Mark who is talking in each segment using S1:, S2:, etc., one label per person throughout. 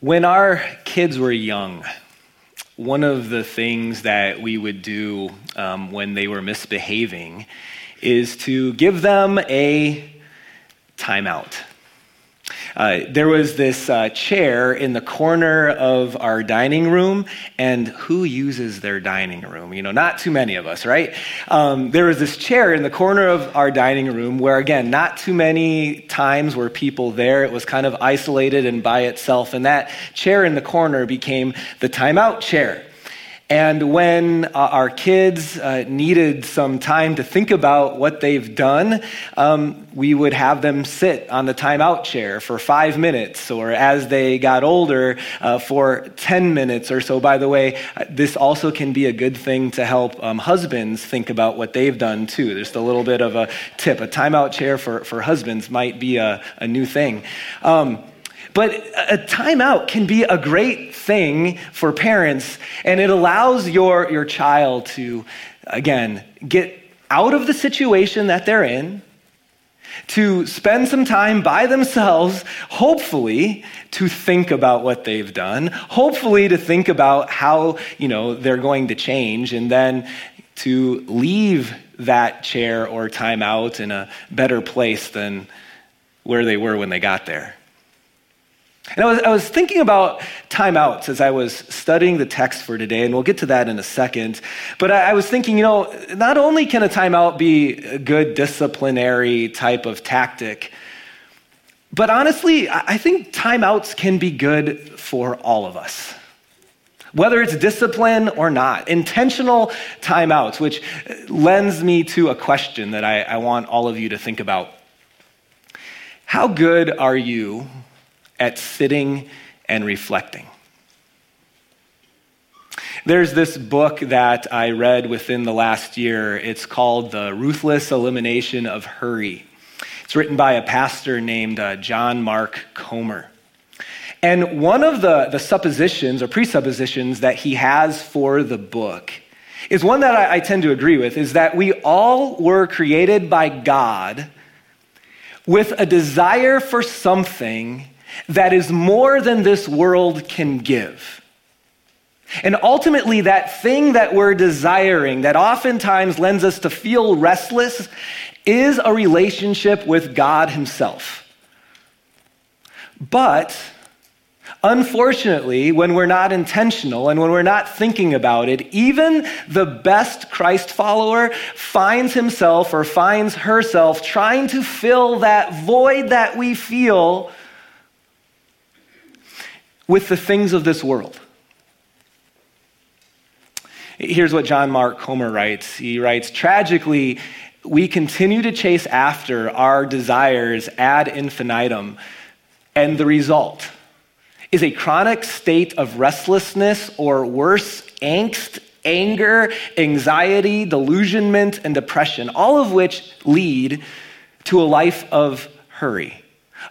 S1: When our kids were young, one of the things that we would do um, when they were misbehaving is to give them a timeout. Uh, there was this uh, chair in the corner of our dining room, and who uses their dining room? You know, not too many of us, right? Um, there was this chair in the corner of our dining room where, again, not too many times were people there. It was kind of isolated and by itself, and that chair in the corner became the timeout chair. And when uh, our kids uh, needed some time to think about what they've done, um, we would have them sit on the timeout chair for five minutes, or as they got older, uh, for 10 minutes or so. By the way, uh, this also can be a good thing to help um, husbands think about what they've done too. There's a little bit of a tip. A timeout chair for, for husbands might be a, a new thing. Um, but a timeout can be a great thing for parents, and it allows your, your child to, again, get out of the situation that they're in, to spend some time by themselves, hopefully to think about what they've done, hopefully to think about how, you know, they're going to change, and then to leave that chair or timeout in a better place than where they were when they got there. And I was, I was thinking about timeouts as I was studying the text for today, and we'll get to that in a second. But I, I was thinking, you know, not only can a timeout be a good disciplinary type of tactic, but honestly, I think timeouts can be good for all of us. Whether it's discipline or not, intentional timeouts, which lends me to a question that I, I want all of you to think about. How good are you at sitting and reflecting. There's this book that I read within the last year. It's called The Ruthless Elimination of Hurry. It's written by a pastor named uh, John Mark Comer. And one of the, the suppositions or presuppositions that he has for the book is one that I, I tend to agree with is that we all were created by God with a desire for something that is more than this world can give. And ultimately, that thing that we're desiring, that oftentimes lends us to feel restless, is a relationship with God Himself. But Unfortunately, when we're not intentional and when we're not thinking about it, even the best Christ follower finds himself or finds herself trying to fill that void that we feel with the things of this world. Here's what John Mark Comer writes. He writes Tragically, we continue to chase after our desires ad infinitum, and the result is a chronic state of restlessness or worse, angst, anger, anxiety, delusionment, and depression, all of which lead to a life of hurry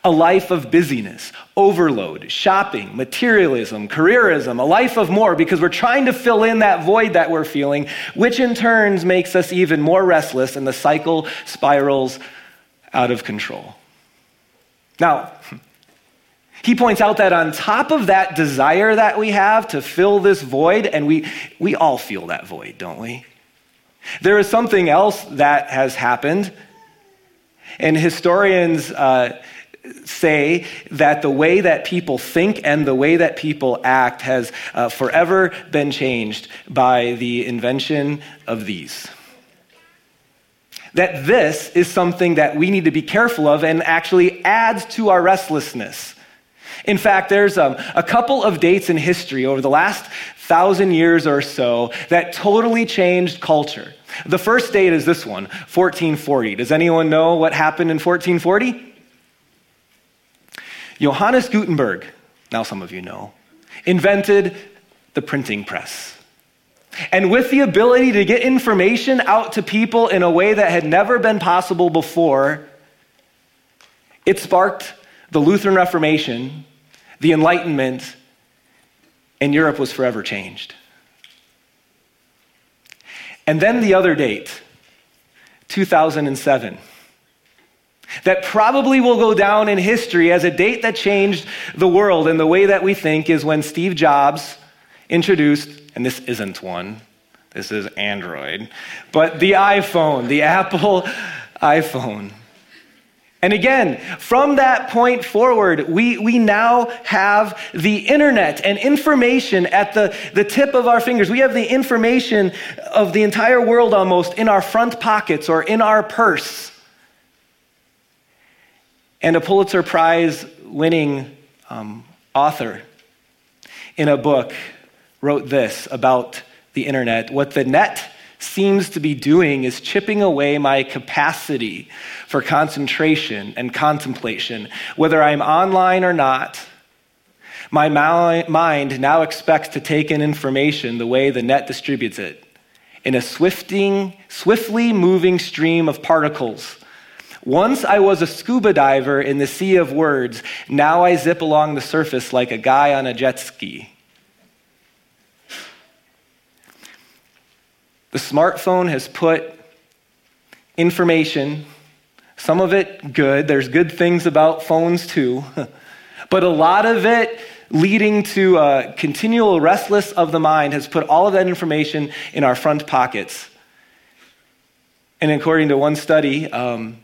S1: a life of busyness, overload, shopping, materialism, careerism, a life of more because we're trying to fill in that void that we're feeling, which in turns makes us even more restless and the cycle spirals out of control. Now, he points out that on top of that desire that we have to fill this void, and we, we all feel that void, don't we? There is something else that has happened. And historians uh, say that the way that people think and the way that people act has uh, forever been changed by the invention of these. That this is something that we need to be careful of and actually adds to our restlessness. In fact, there's um, a couple of dates in history over the last thousand years or so that totally changed culture. The first date is this one, 1440. Does anyone know what happened in 1440? Johannes Gutenberg, now some of you know, invented the printing press. And with the ability to get information out to people in a way that had never been possible before, it sparked the Lutheran Reformation, the Enlightenment, and Europe was forever changed. And then the other date, 2007. That probably will go down in history as a date that changed the world and the way that we think is when Steve Jobs introduced, and this isn't one, this is Android, but the iPhone, the Apple iPhone. And again, from that point forward, we, we now have the internet and information at the, the tip of our fingers. We have the information of the entire world almost in our front pockets or in our purse. And a Pulitzer Prize winning um, author in a book wrote this about the internet What the net seems to be doing is chipping away my capacity for concentration and contemplation, whether I'm online or not. My mind now expects to take in information the way the net distributes it in a swifting, swiftly moving stream of particles once I was a scuba diver in the sea of words. Now I zip along the surface like a guy on a jet ski. The smartphone has put information, some of it good, there's good things about phones too, but a lot of it leading to a continual restless of the mind has put all of that information in our front pockets. And according to one study, um,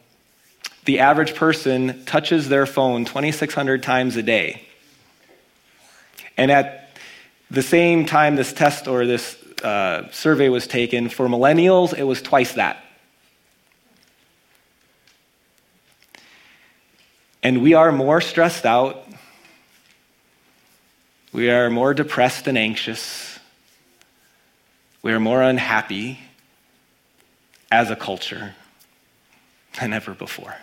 S1: the average person touches their phone 2,600 times a day. And at the same time this test or this uh, survey was taken, for millennials, it was twice that. And we are more stressed out. We are more depressed and anxious. We are more unhappy as a culture than ever before.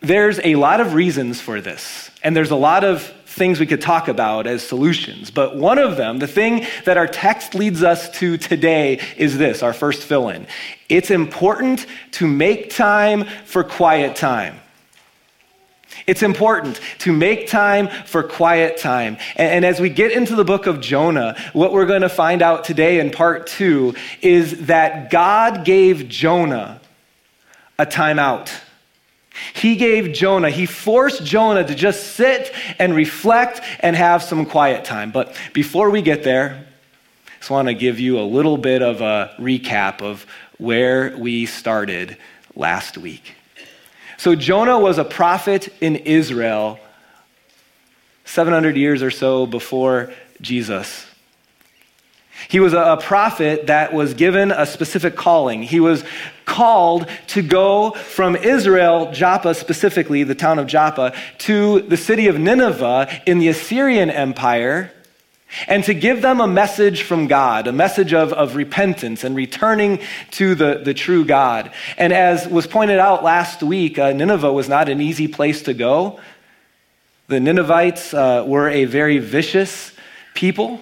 S1: There's a lot of reasons for this, and there's a lot of things we could talk about as solutions. But one of them, the thing that our text leads us to today, is this our first fill in. It's important to make time for quiet time. It's important to make time for quiet time. And, as we get into the book of Jonah, what we're going to find out today in part two is that God gave Jonah a timeout. He gave Jonah, he forced Jonah to just sit and reflect and have some quiet time. But before we get there, I just want to give you a little bit of a recap of where we started last week. So, Jonah was a prophet in Israel 700 years or so before Jesus. He was a prophet that was given a specific calling. He was called to go from Israel, Joppa specifically, the town of Joppa, to the city of Nineveh in the Assyrian Empire, and to give them a message from God, a message of, of repentance and returning to the, the true God. And as was pointed out last week, uh, Nineveh was not an easy place to go. The Ninevites uh, were a very vicious people.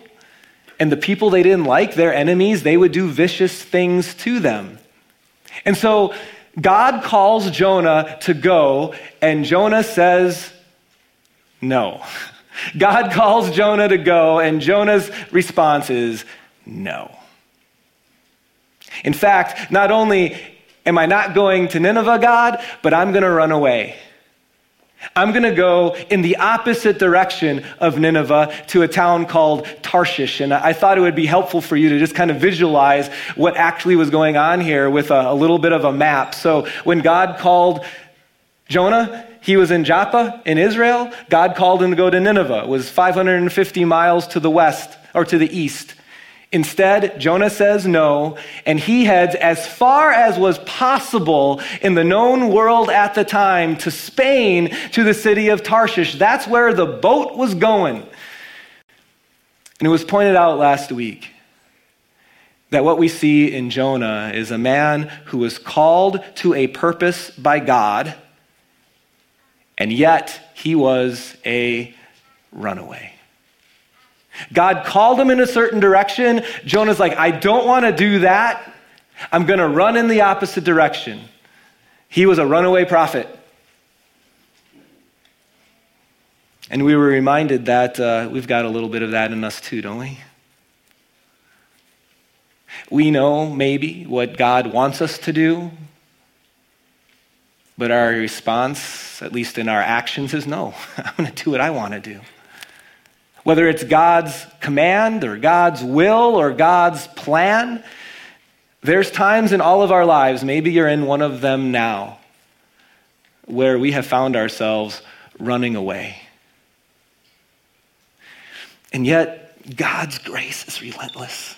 S1: And the people they didn't like, their enemies, they would do vicious things to them. And so God calls Jonah to go, and Jonah says, no. God calls Jonah to go, and Jonah's response is, no. In fact, not only am I not going to Nineveh, God, but I'm going to run away. I'm going to go in the opposite direction of Nineveh to a town called Tarshish. And I thought it would be helpful for you to just kind of visualize what actually was going on here with a, a little bit of a map. So when God called Jonah, he was in Joppa in Israel. God called him to go to Nineveh. It was 550 miles to the west or to the east. Instead, Jonah says no, and he heads as far as was possible in the known world at the time to Spain, to the city of Tarshish. That's where the boat was going. And it was pointed out last week that what we see in Jonah is a man who was called to a purpose by God, and yet he was a runaway. God called him in a certain direction. Jonah's like, I don't want to do that. I'm going to run in the opposite direction. He was a runaway prophet. And we were reminded that uh, we've got a little bit of that in us too, don't we? We know maybe what God wants us to do, But our response, at least in our actions, is no. I'm going to do what I want to do. Whether it's God's command or God's will or God's plan, there's times in all of our lives, maybe you're in one of them now, where we have found ourselves running away. And yet, God's grace is relentless.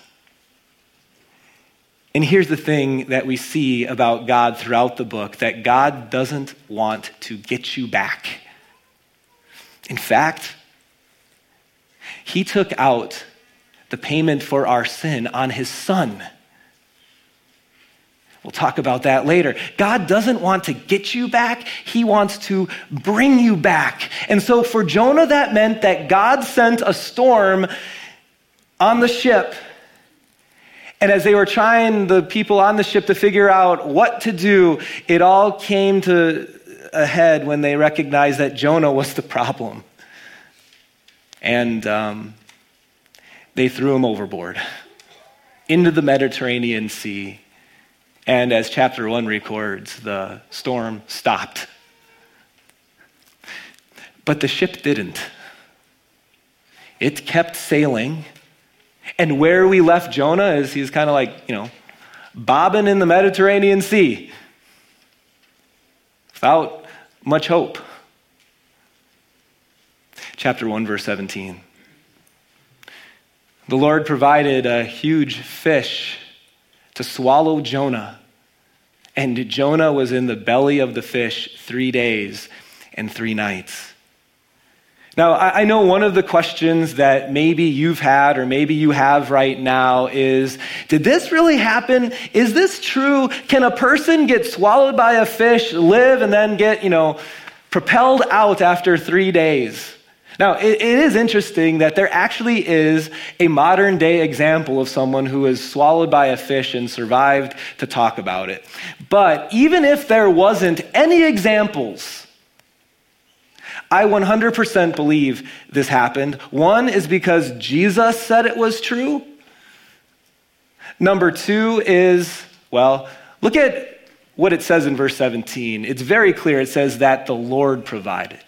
S1: And here's the thing that we see about God throughout the book that God doesn't want to get you back. In fact, He took out the payment for our sin on His Son. We'll talk about that later. God doesn't want to get you back, He wants to bring you back. And so for Jonah, that meant that God sent a storm on the ship and as they were trying, the people on the ship, to figure out what to do, it all came to a head when they recognized that Jonah was the problem. And um, they threw him overboard into the Mediterranean Sea. And as chapter one records, the storm stopped. But the ship didn't. It kept sailing and where we left Jonah is he's kind of like, you know, bobbing in the Mediterranean Sea without much hope. Chapter 1, verse 17. The Lord provided a huge fish to swallow Jonah. And Jonah was in the belly of the fish three days and three nights. Now, I know one of the questions that maybe you've had or maybe you have right now is Did this really happen? Is this true? Can a person get swallowed by a fish, live, and then get, you know, propelled out after three days? Now, it, it is interesting that there actually is a modern day example of someone who was swallowed by a fish and survived to talk about it. But even if there wasn't any examples, I 100% believe this happened. One is because Jesus said it was true. Number two is, well, look at what it says in verse 17. It's very clear. It says that the Lord provided.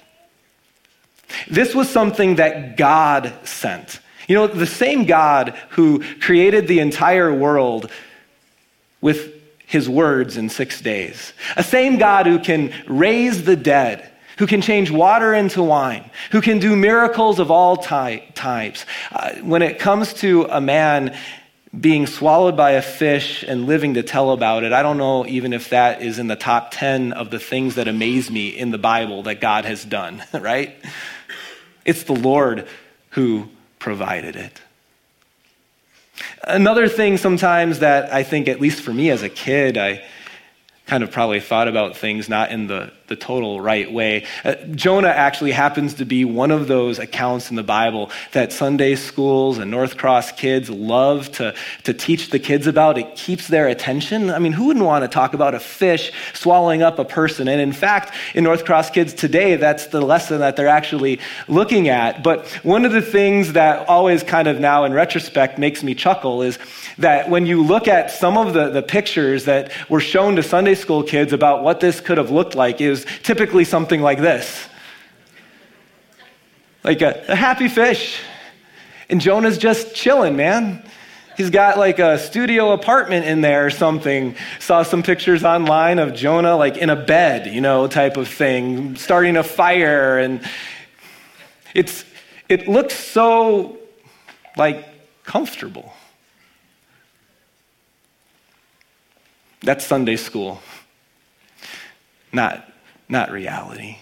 S1: This was something that God sent. You know, the same God who created the entire world with his words in six days, a same God who can raise the dead who can change water into wine, who can do miracles of all ty- types. Uh, when it comes to a man being swallowed by a fish and living to tell about it, I don't know even if that is in the top 10 of the things that amaze me in the Bible that God has done, right? It's the Lord who provided it. Another thing sometimes that I think, at least for me as a kid, I kind of probably thought about things not in the, the total right way. Uh, Jonah actually happens to be one of those accounts in the Bible that Sunday schools and North Cross kids love to, to teach the kids about. It keeps their attention. I mean, who wouldn't want to talk about a fish swallowing up a person? And in fact, in North Cross kids today, that's the lesson that they're actually looking at. But one of the things that always kind of now in retrospect makes me chuckle is that when you look at some of the, the pictures that were shown to Sunday school kids about what this could have looked like is typically something like this like a, a happy fish. And Jonah's just chilling, man. He's got like a studio apartment in there or something. Saw some pictures online of Jonah like in a bed, you know, type of thing, starting a fire. And it's, it looks so like comfortable. That's Sunday school, not, not reality.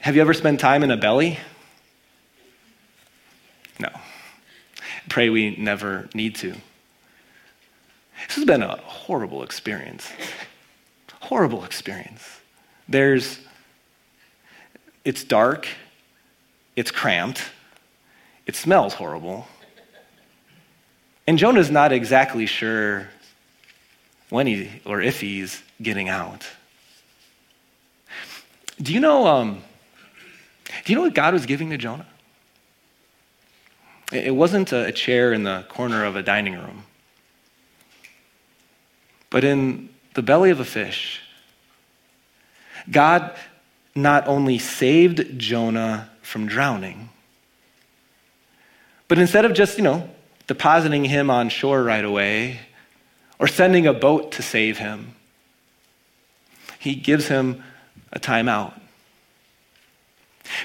S1: Have you ever spent time in a belly? No. Pray we never need to. This has been a horrible experience. Horrible experience. There's, it's dark, it's cramped, it smells horrible. And Jonah's not exactly sure when he or if he's getting out. Do you know? Um, do you know what God was giving to Jonah? It wasn't a chair in the corner of a dining room, but in the belly of a fish, God not only saved Jonah from drowning, but instead of just, you know, depositing him on shore right away or sending a boat to save him, he gives him a timeout.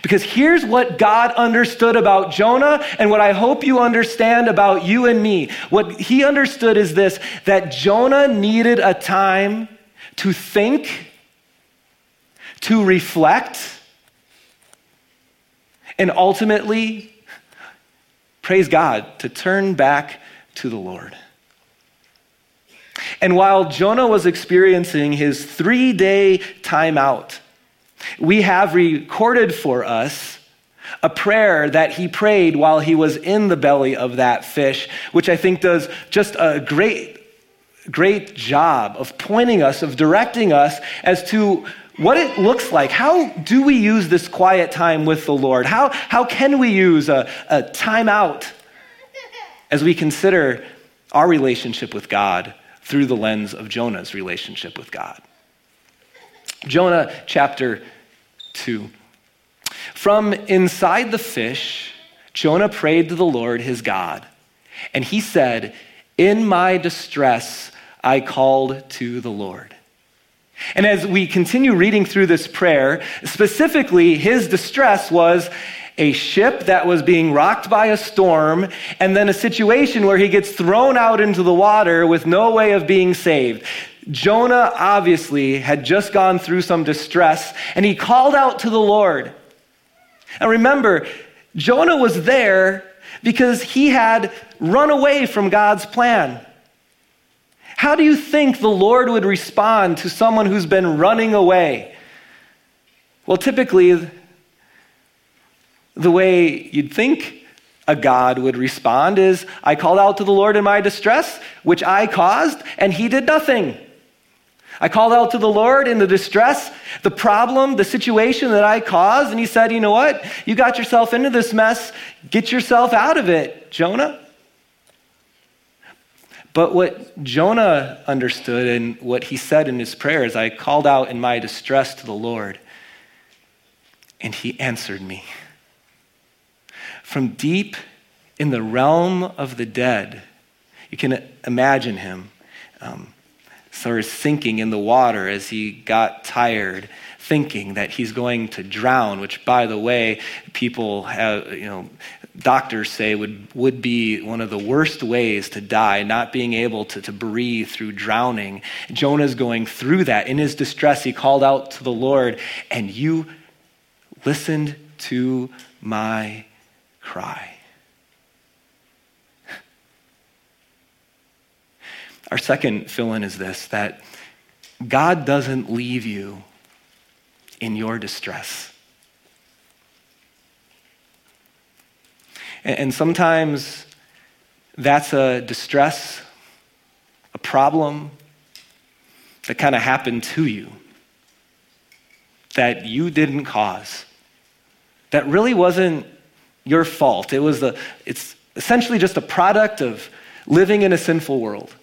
S1: Because here's what God understood about Jonah, and what I hope you understand about you and me. What he understood is this that Jonah needed a time to think, to reflect, and ultimately, praise God, to turn back to the Lord. And while Jonah was experiencing his three day timeout, we have recorded for us a prayer that he prayed while he was in the belly of that fish, which I think does just a great, great job of pointing us, of directing us as to what it looks like. How do we use this quiet time with the Lord? How, how can we use a, a time out as we consider our relationship with God through the lens of Jonah's relationship with God? Jonah chapter 2. From inside the fish, Jonah prayed to the Lord his God, and he said, In my distress, I called to the Lord. And as we continue reading through this prayer, specifically, his distress was a ship that was being rocked by a storm, and then a situation where he gets thrown out into the water with no way of being saved. Jonah obviously had just gone through some distress and he called out to the Lord. And remember, Jonah was there because he had run away from God's plan. How do you think the Lord would respond to someone who's been running away? Well, typically, the way you'd think a God would respond is I called out to the Lord in my distress, which I caused, and he did nothing. I called out to the Lord in the distress, the problem, the situation that I caused, and He said, You know what? You got yourself into this mess. Get yourself out of it, Jonah. But what Jonah understood and what he said in his prayer is, I called out in my distress to the Lord, and He answered me. From deep in the realm of the dead, you can imagine him. Um, of sinking in the water as he got tired, thinking that he's going to drown, which, by the way, people have, you know, doctors say would, would be one of the worst ways to die, not being able to, to breathe through drowning. Jonah's going through that. In his distress, he called out to the Lord, and you listened to my cry. Our second fill in is this that God doesn't leave you in your distress. And sometimes that's a distress, a problem that kind of happened to you that you didn't cause, that really wasn't your fault. It was the, it's essentially just a product of living in a sinful world.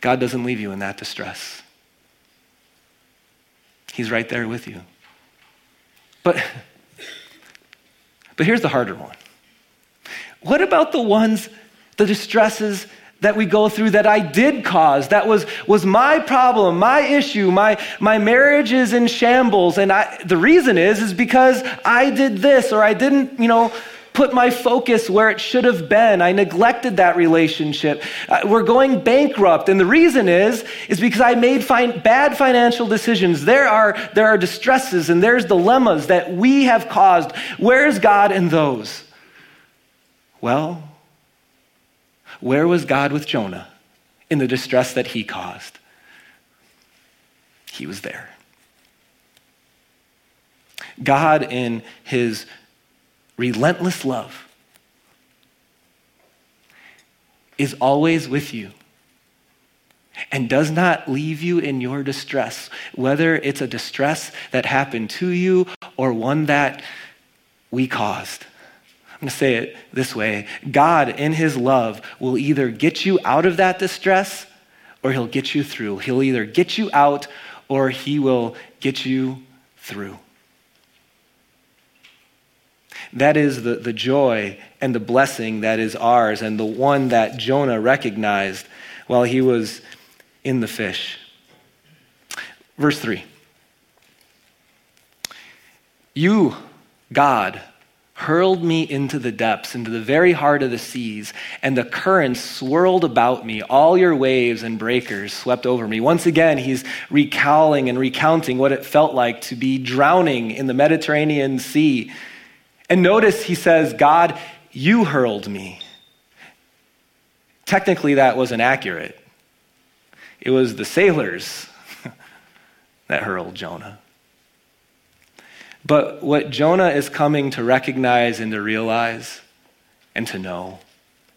S1: God doesn't leave you in that distress. He's right there with you. But, but here's the harder one. What about the ones, the distresses that we go through that I did cause, that was, was my problem, my issue, my, my marriage is in shambles. And I, the reason is, is because I did this or I didn't, you know, put my focus where it should have been. I neglected that relationship. Uh, we're going bankrupt. And the reason is, is because I made bad financial decisions. There are, there are distresses and there's dilemmas that we have caused. Where is God in those? Well, where was God with Jonah in the distress that he caused? He was there. God, in his relentless love is always with you and does not leave you in your distress, whether it's a distress that happened to you or one that we caused. I'm going to say it this way God, in his love, will either get you out of that distress or he'll get you through. He'll either get you out or he will get you through. That is the, the joy and the blessing that is ours, and the one that Jonah recognized while he was in the fish. Verse 3 You, God, hurled me into the depths, into the very heart of the seas, and the currents swirled about me. All your waves and breakers swept over me. Once again, he's recalling and recounting what it felt like to be drowning in the Mediterranean Sea. And notice he says, God, you hurled me. Technically, that wasn't accurate. It was the sailors that hurled Jonah. But what Jonah is coming to recognize and to realize and to know,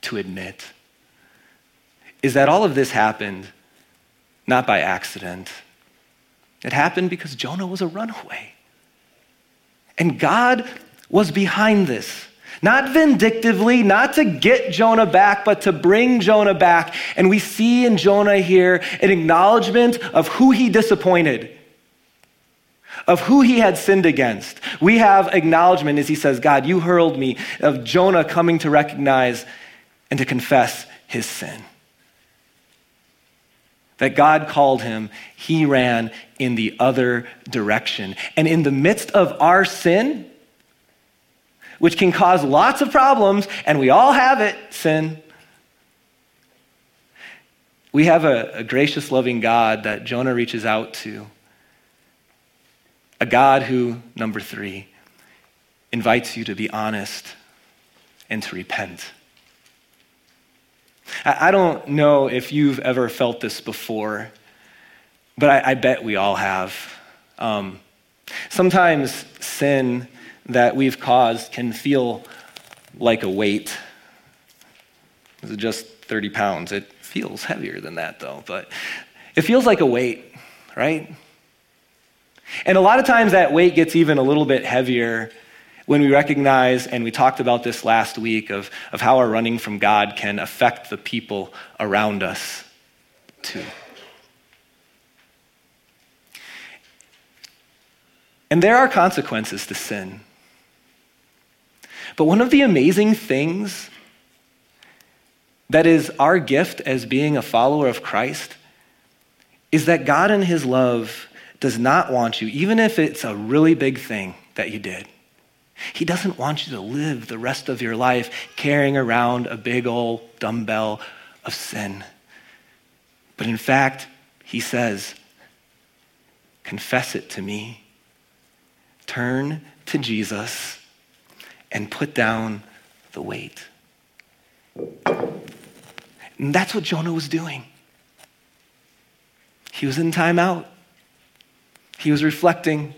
S1: to admit, is that all of this happened not by accident. It happened because Jonah was a runaway. And God was behind this. Not vindictively, not to get Jonah back, but to bring Jonah back. And we see in Jonah here an acknowledgement of who he disappointed of who he had sinned against. We have acknowledgement as he says, God, you hurled me, of Jonah coming to recognize and to confess his sin. That God called him, he ran in the other direction. And in the midst of our sin, which can cause lots of problems, and we all have it, sin. We have a, a gracious, loving God that Jonah reaches out to a God who, number three, invites you to be honest and to repent. I don't know if you've ever felt this before, but I, I bet we all have. Um, sometimes sin that we've caused can feel like a weight. Is it just 30 pounds? It feels heavier than that, though, but it feels like a weight, right? And a lot of times that weight gets even a little bit heavier when we recognize, and we talked about this last week, of, of how our running from God can affect the people around us too. And there are consequences to sin. But one of the amazing things that is our gift as being a follower of Christ is that God in His love does not want you, even if it's a really big thing that you did, he doesn't want you to live the rest of your life carrying around a big old dumbbell of sin. But in fact, he says, confess it to me. Turn to Jesus and put down the weight. And that's what Jonah was doing. He was in timeout. He was reflecting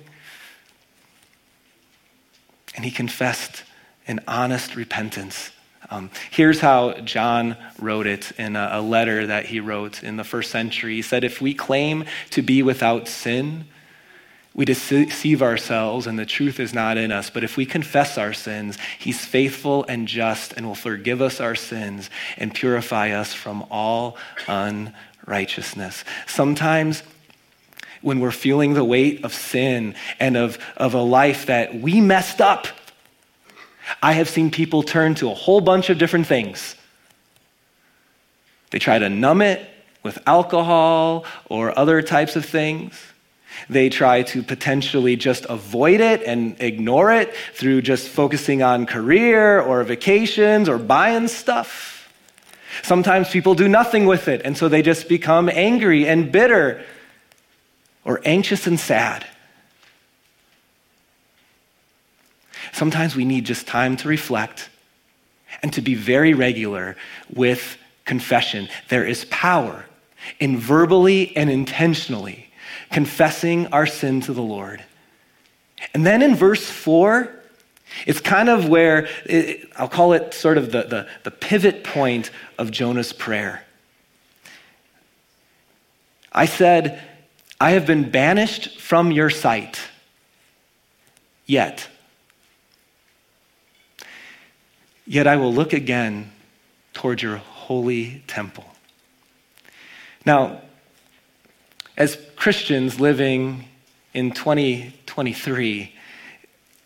S1: and he confessed an honest repentance. Um, here's how John wrote it in a, a letter that he wrote in the first century. He said, If we claim to be without sin, we deceive ourselves and the truth is not in us. But if we confess our sins, he's faithful and just and will forgive us our sins and purify us from all unrighteousness. Sometimes when we're feeling the weight of sin and of, of a life that we messed up. I have seen people turn to a whole bunch of different things. They try to numb it with alcohol or other types of things. They try to potentially just avoid it and ignore it through just focusing on career or vacations or buying stuff. Sometimes people do nothing with it, and so they just become angry and bitter or anxious and sad. Sometimes we need just time to reflect and to be very regular with confession. There is power in verbally and intentionally confessing our sin to the Lord. And then in verse 4, it's kind of where it, I'll call it sort of the, the, the pivot point of Jonah's prayer. I said, I have been banished from your sight. Yet, Yet I will look again toward your holy temple. Now, as Christians living in 2023,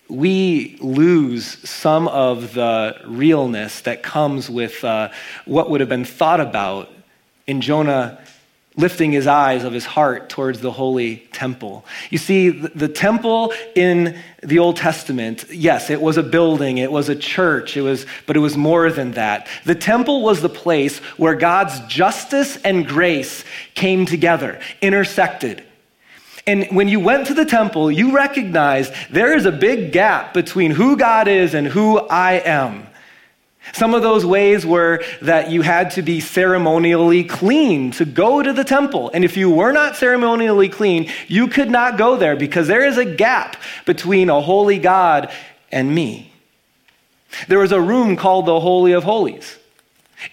S1: we lose some of the realness that comes with uh, what would have been thought about in Jonah lifting his eyes of his heart towards the holy temple. You see, the temple in the Old Testament, yes, it was a building, it was a church, it was, but it was more than that. The temple was the place where God's justice and grace came together, intersected. And when you went to the temple, you recognized there is a big gap between who God is and who I am. Some of those ways were that you had to be ceremonially clean to go to the temple. And if you were not ceremonially clean, you could not go there because there is a gap between a holy God and me. There was a room called the Holy of Holies.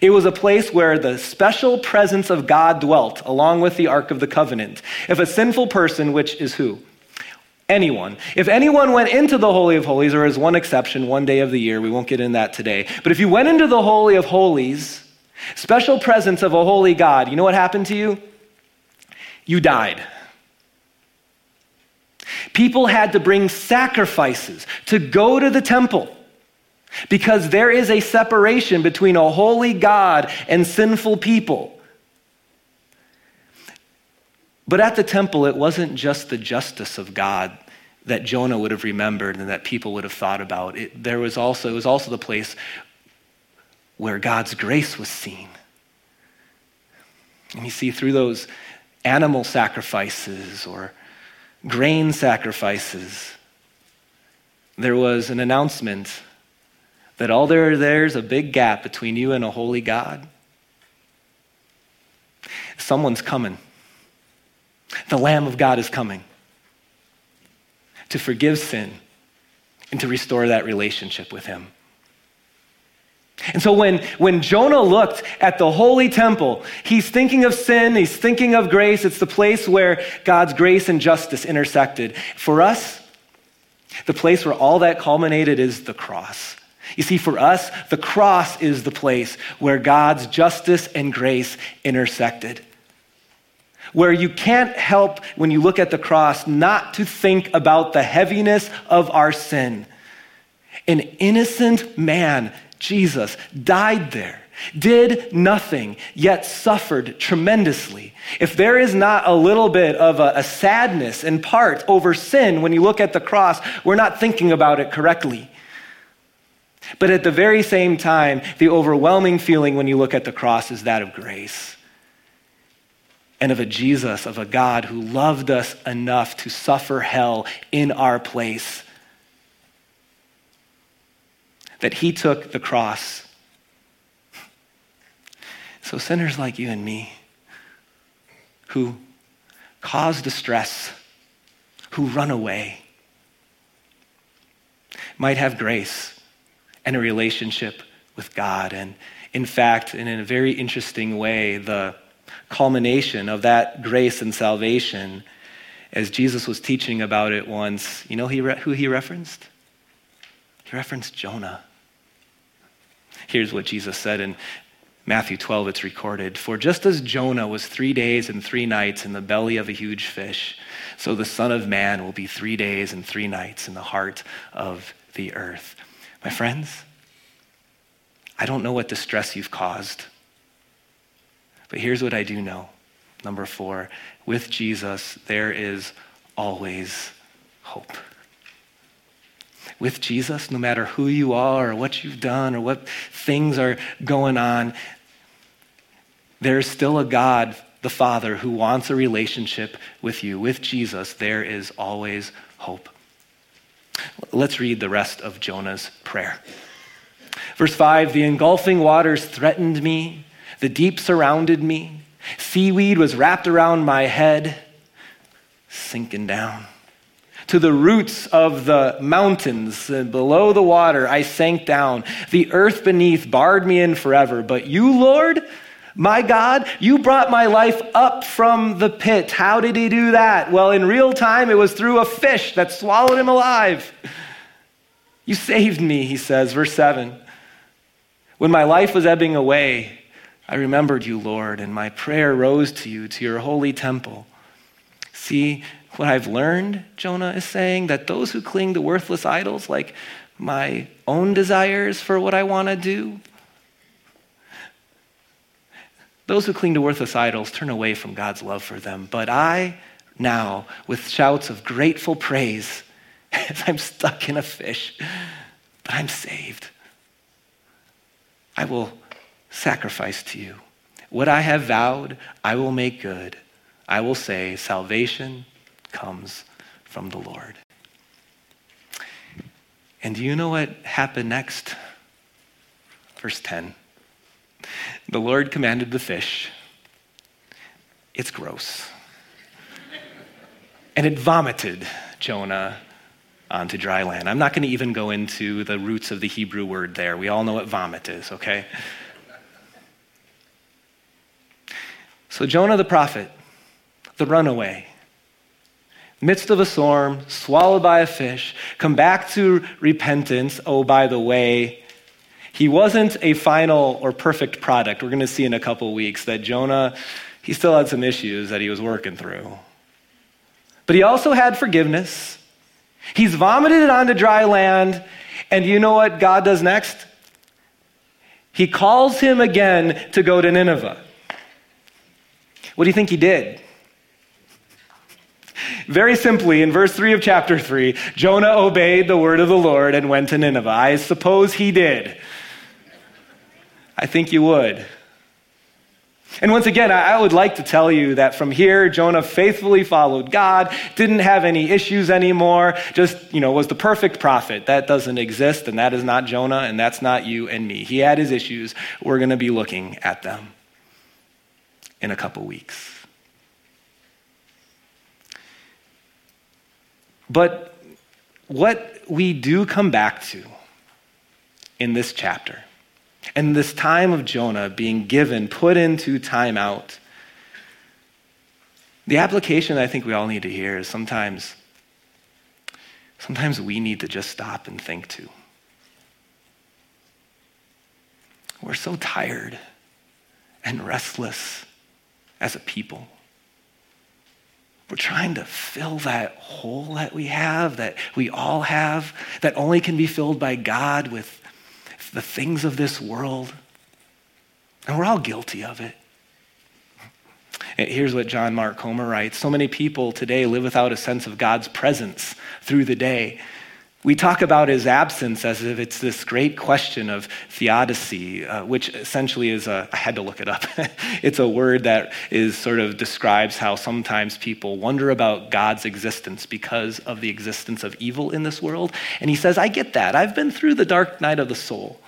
S1: It was a place where the special presence of God dwelt, along with the Ark of the Covenant. If a sinful person, which is who? Anyone. If anyone went into the Holy of Holies, there is one exception, one day of the year, we won't get in that today. But if you went into the Holy of Holies, special presence of a holy God, you know what happened to you? You died. People had to bring sacrifices to go to the temple because there is a separation between a holy God and sinful people. But at the temple, it wasn't just the justice of God that Jonah would have remembered and that people would have thought about. It, there was also, it was also the place where God's grace was seen. And you see, through those animal sacrifices or grain sacrifices, there was an announcement that all there there's a big gap between you and a holy God. Someone's coming. The Lamb of God is coming to forgive sin and to restore that relationship with Him. And so when, when Jonah looked at the holy temple, he's thinking of sin, he's thinking of grace. It's the place where God's grace and justice intersected. For us, the place where all that culminated is the cross. You see, for us, the cross is the place where God's justice and grace intersected where you can't help, when you look at the cross, not to think about the heaviness of our sin. An innocent man, Jesus, died there, did nothing, yet suffered tremendously. If there is not a little bit of a, a sadness in part over sin when you look at the cross, we're not thinking about it correctly. But at the very same time, the overwhelming feeling when you look at the cross is that of grace and of a Jesus, of a God who loved us enough to suffer hell in our place. That he took the cross. So, sinners like you and me, who cause distress, who run away, might have grace and a relationship with God. And in fact, and in a very interesting way, the culmination of that grace and salvation, as Jesus was teaching about it once, you know who he referenced? He referenced Jonah. Here's what Jesus said in Matthew 12, it's recorded For just as Jonah was three days and three nights in the belly of a huge fish, so the Son of Man will be three days and three nights in the heart of the earth. My friends, I don't know what distress you've caused. But here's what I do know. Number four, with Jesus, there is always hope. With Jesus, no matter who you are or what you've done or what things are going on, there's still a God, the Father, who wants a relationship with you. With Jesus, there is always hope. Let's read the rest of Jonah's prayer. Verse 5 The engulfing waters threatened me the deep surrounded me. Seaweed was wrapped around my head, sinking down. To the roots of the mountains and below the water, I sank down. The earth beneath barred me in forever. But you, Lord, my God, you brought my life up from the pit. How did he do that? Well, in real time, it was through a fish that swallowed him alive. You saved me, he says, verse 7. When my life was ebbing away, I remembered you, Lord, and my prayer rose to you, to your holy temple. See what I've learned, Jonah is saying, that those who cling to worthless idols, like my own desires for what I want to do, those who cling to worthless idols turn away from God's love for them. But I, now, with shouts of grateful praise, as I'm stuck in a fish, but I'm saved. I will sacrifice to you. What I have vowed, I will make good. I will say, Salvation comes from the Lord. And do you know what happened next? Verse 10. The Lord commanded the fish, it's gross. And it vomited Jonah onto dry land. I'm not going to even go into the roots of the Hebrew word there. We all know what vomit is, okay? So Jonah the prophet, the runaway, midst of a storm, swallowed by a fish, come back to repentance. Oh, by the way, he wasn't a final or perfect product. We're going to see in a couple weeks that Jonah, he still had some issues that he was working through. But he also had forgiveness. He's vomited it onto dry land. And you know what God does next? He calls him again to go to Nineveh. What do you think he did? Very simply, in verse 3 of chapter 3, Jonah obeyed the word of the Lord and went to Nineveh. I suppose he did. I think you would. And once again, I would like to tell you that from here, Jonah faithfully followed God, didn't have any issues anymore, just, you know, was the perfect prophet. That doesn't exist, and that is not Jonah, and that's not you and me. He had his issues. We're going to be looking at them in a couple weeks. But what we do come back to in this chapter, and this time of Jonah being given, put into timeout, the application I think we all need to hear is sometimes, sometimes we need to just stop and think too. We're so tired and restless as a people. We're trying to fill that hole that we have, that we all have, that only can be filled by God with the things of this world. And we're all guilty of it. Here's what John Mark Comer writes So many people today live without a sense of God's presence through the day. We talk about his absence as if it's this great question of theodicy, uh, which essentially is a, I had to look it up. it's a word that is sort of describes how sometimes people wonder about God's existence because of the existence of evil in this world. And he says, I get that. I've been through the dark night of the soul.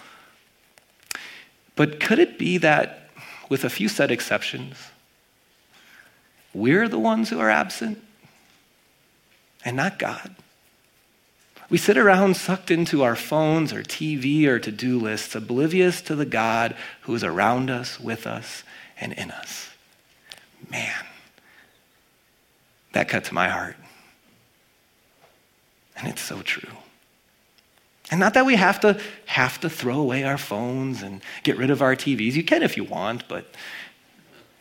S1: But could it be that, with a few set exceptions, we're the ones who are absent and not God? We sit around sucked into our phones or TV or to do lists, oblivious to the God who is around us, with us, and in us. Man, that cut to my heart. And it's so true. And not that we have to have to throw away our phones and get rid of our TVs. You can if you want, but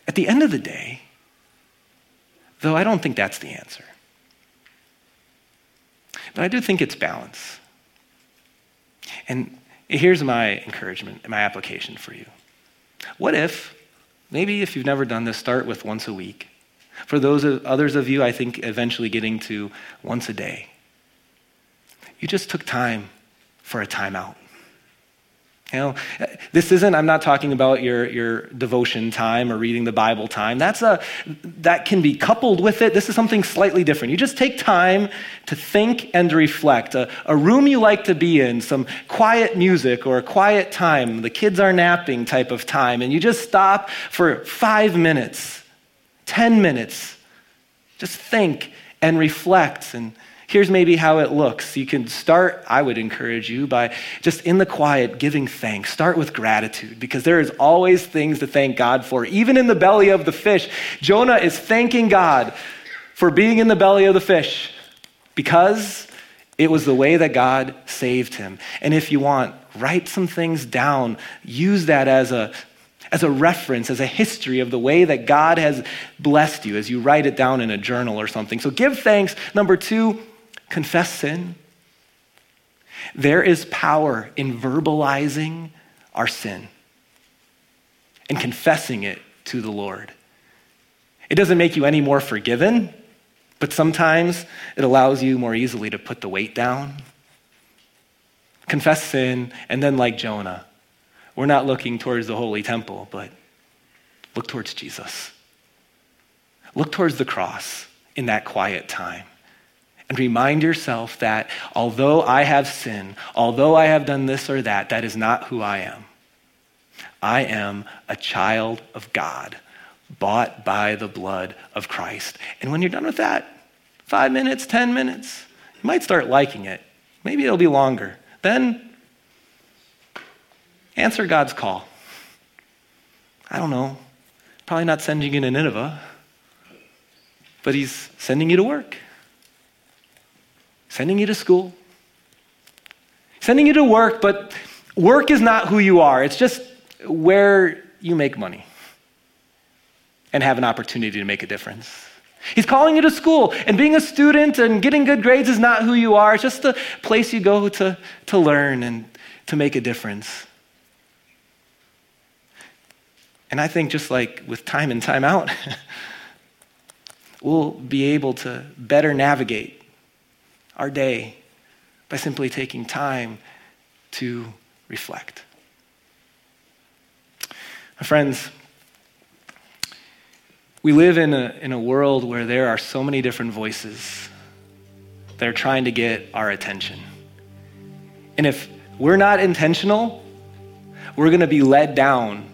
S1: at the end of the day, though I don't think that's the answer. But I do think it's balance. And here's my encouragement, my application for you. What if, maybe if you've never done this, start with once a week. For those of, others of you, I think eventually getting to once a day. You just took time for a timeout. You know, this isn't, I'm not talking about your, your devotion time or reading the Bible time. That's a, that can be coupled with it. This is something slightly different. You just take time to think and reflect. A, a room you like to be in, some quiet music or a quiet time, the kids are napping type of time, and you just stop for five minutes, 10 minutes. Just think and reflect and Here's maybe how it looks. You can start, I would encourage you, by just in the quiet giving thanks. Start with gratitude because there is always things to thank God for. Even in the belly of the fish, Jonah is thanking God for being in the belly of the fish because It was the way that God saved him. And if you want, write some things down. Use that as a, as a reference, as a history of the way that God has blessed you as you write it down in a journal or something. So give thanks. Number two, confess sin. There is power in verbalizing our sin and confessing it to the Lord. It doesn't make you any more forgiven, but sometimes it allows you more easily to put the weight down. Confess sin, and then, like Jonah, we're not looking towards the holy temple, but look towards Jesus. Look towards the cross in that quiet time. And remind yourself that although I have sinned, although I have done this or that, that is not who I am. I am a child of God, bought by the blood of Christ. And when you're done with that, five minutes, 10 minutes, you might start liking it. Maybe it'll be longer. Then answer God's call. I don't know. Probably not sending you to Nineveh, but He's sending you to work sending you to school, sending you to work, but work is not who you are. It's just where you make money and have an opportunity to make a difference. He's calling you to school, and being a student and getting good grades is not who you are. It's just a place you go to, to learn and to make a difference. And I think just like with time and time out, we'll be able to better navigate our day by simply taking time to reflect. My friends, we live in a, in a world where there are so many different voices that are trying to get our attention. And if we're not intentional, we're going to be led down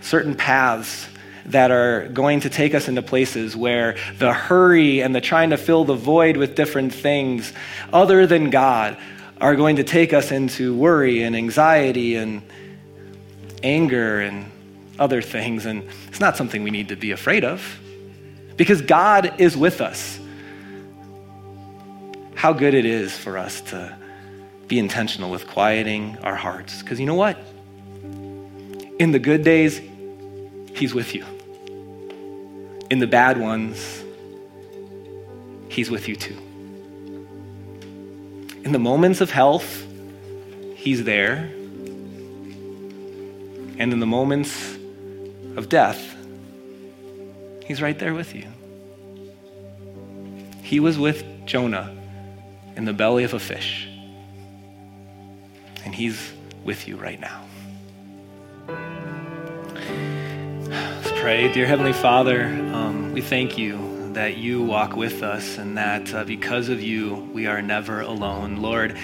S1: certain paths that are going to take us into places where the hurry and the trying to fill the void with different things other than God are going to take us into worry and anxiety and anger and other things. And it's not something we need to be afraid of because God is with us. How good it is for us to be intentional with quieting our hearts. Because you know what? In the good days, He's with you. In the bad ones, He's with you too. In the moments of health, He's there. And in the moments of death, He's right there with you. He was with Jonah in the belly of a fish, and He's with you right now. Pray. Dear Heavenly Father, um, we thank you that you walk with us and that uh, because of you, we are never alone. Lord,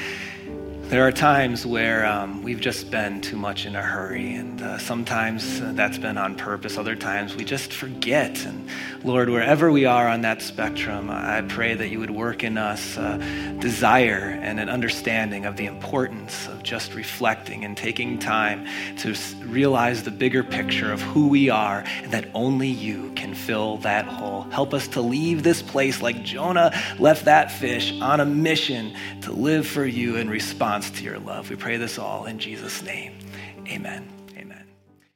S1: there are times where um, we've just been too much in a hurry, and uh, sometimes uh, that's been on purpose. Other times we just forget. And Lord, wherever we are on that spectrum, I pray that you would work in us a desire and an understanding of the importance of just reflecting and taking time to realize the bigger picture of who we are and that only you can fill that hole. Help us to leave this place like Jonah left that fish on a mission to live for you in response to your love. We pray this all in Jesus' name. Amen.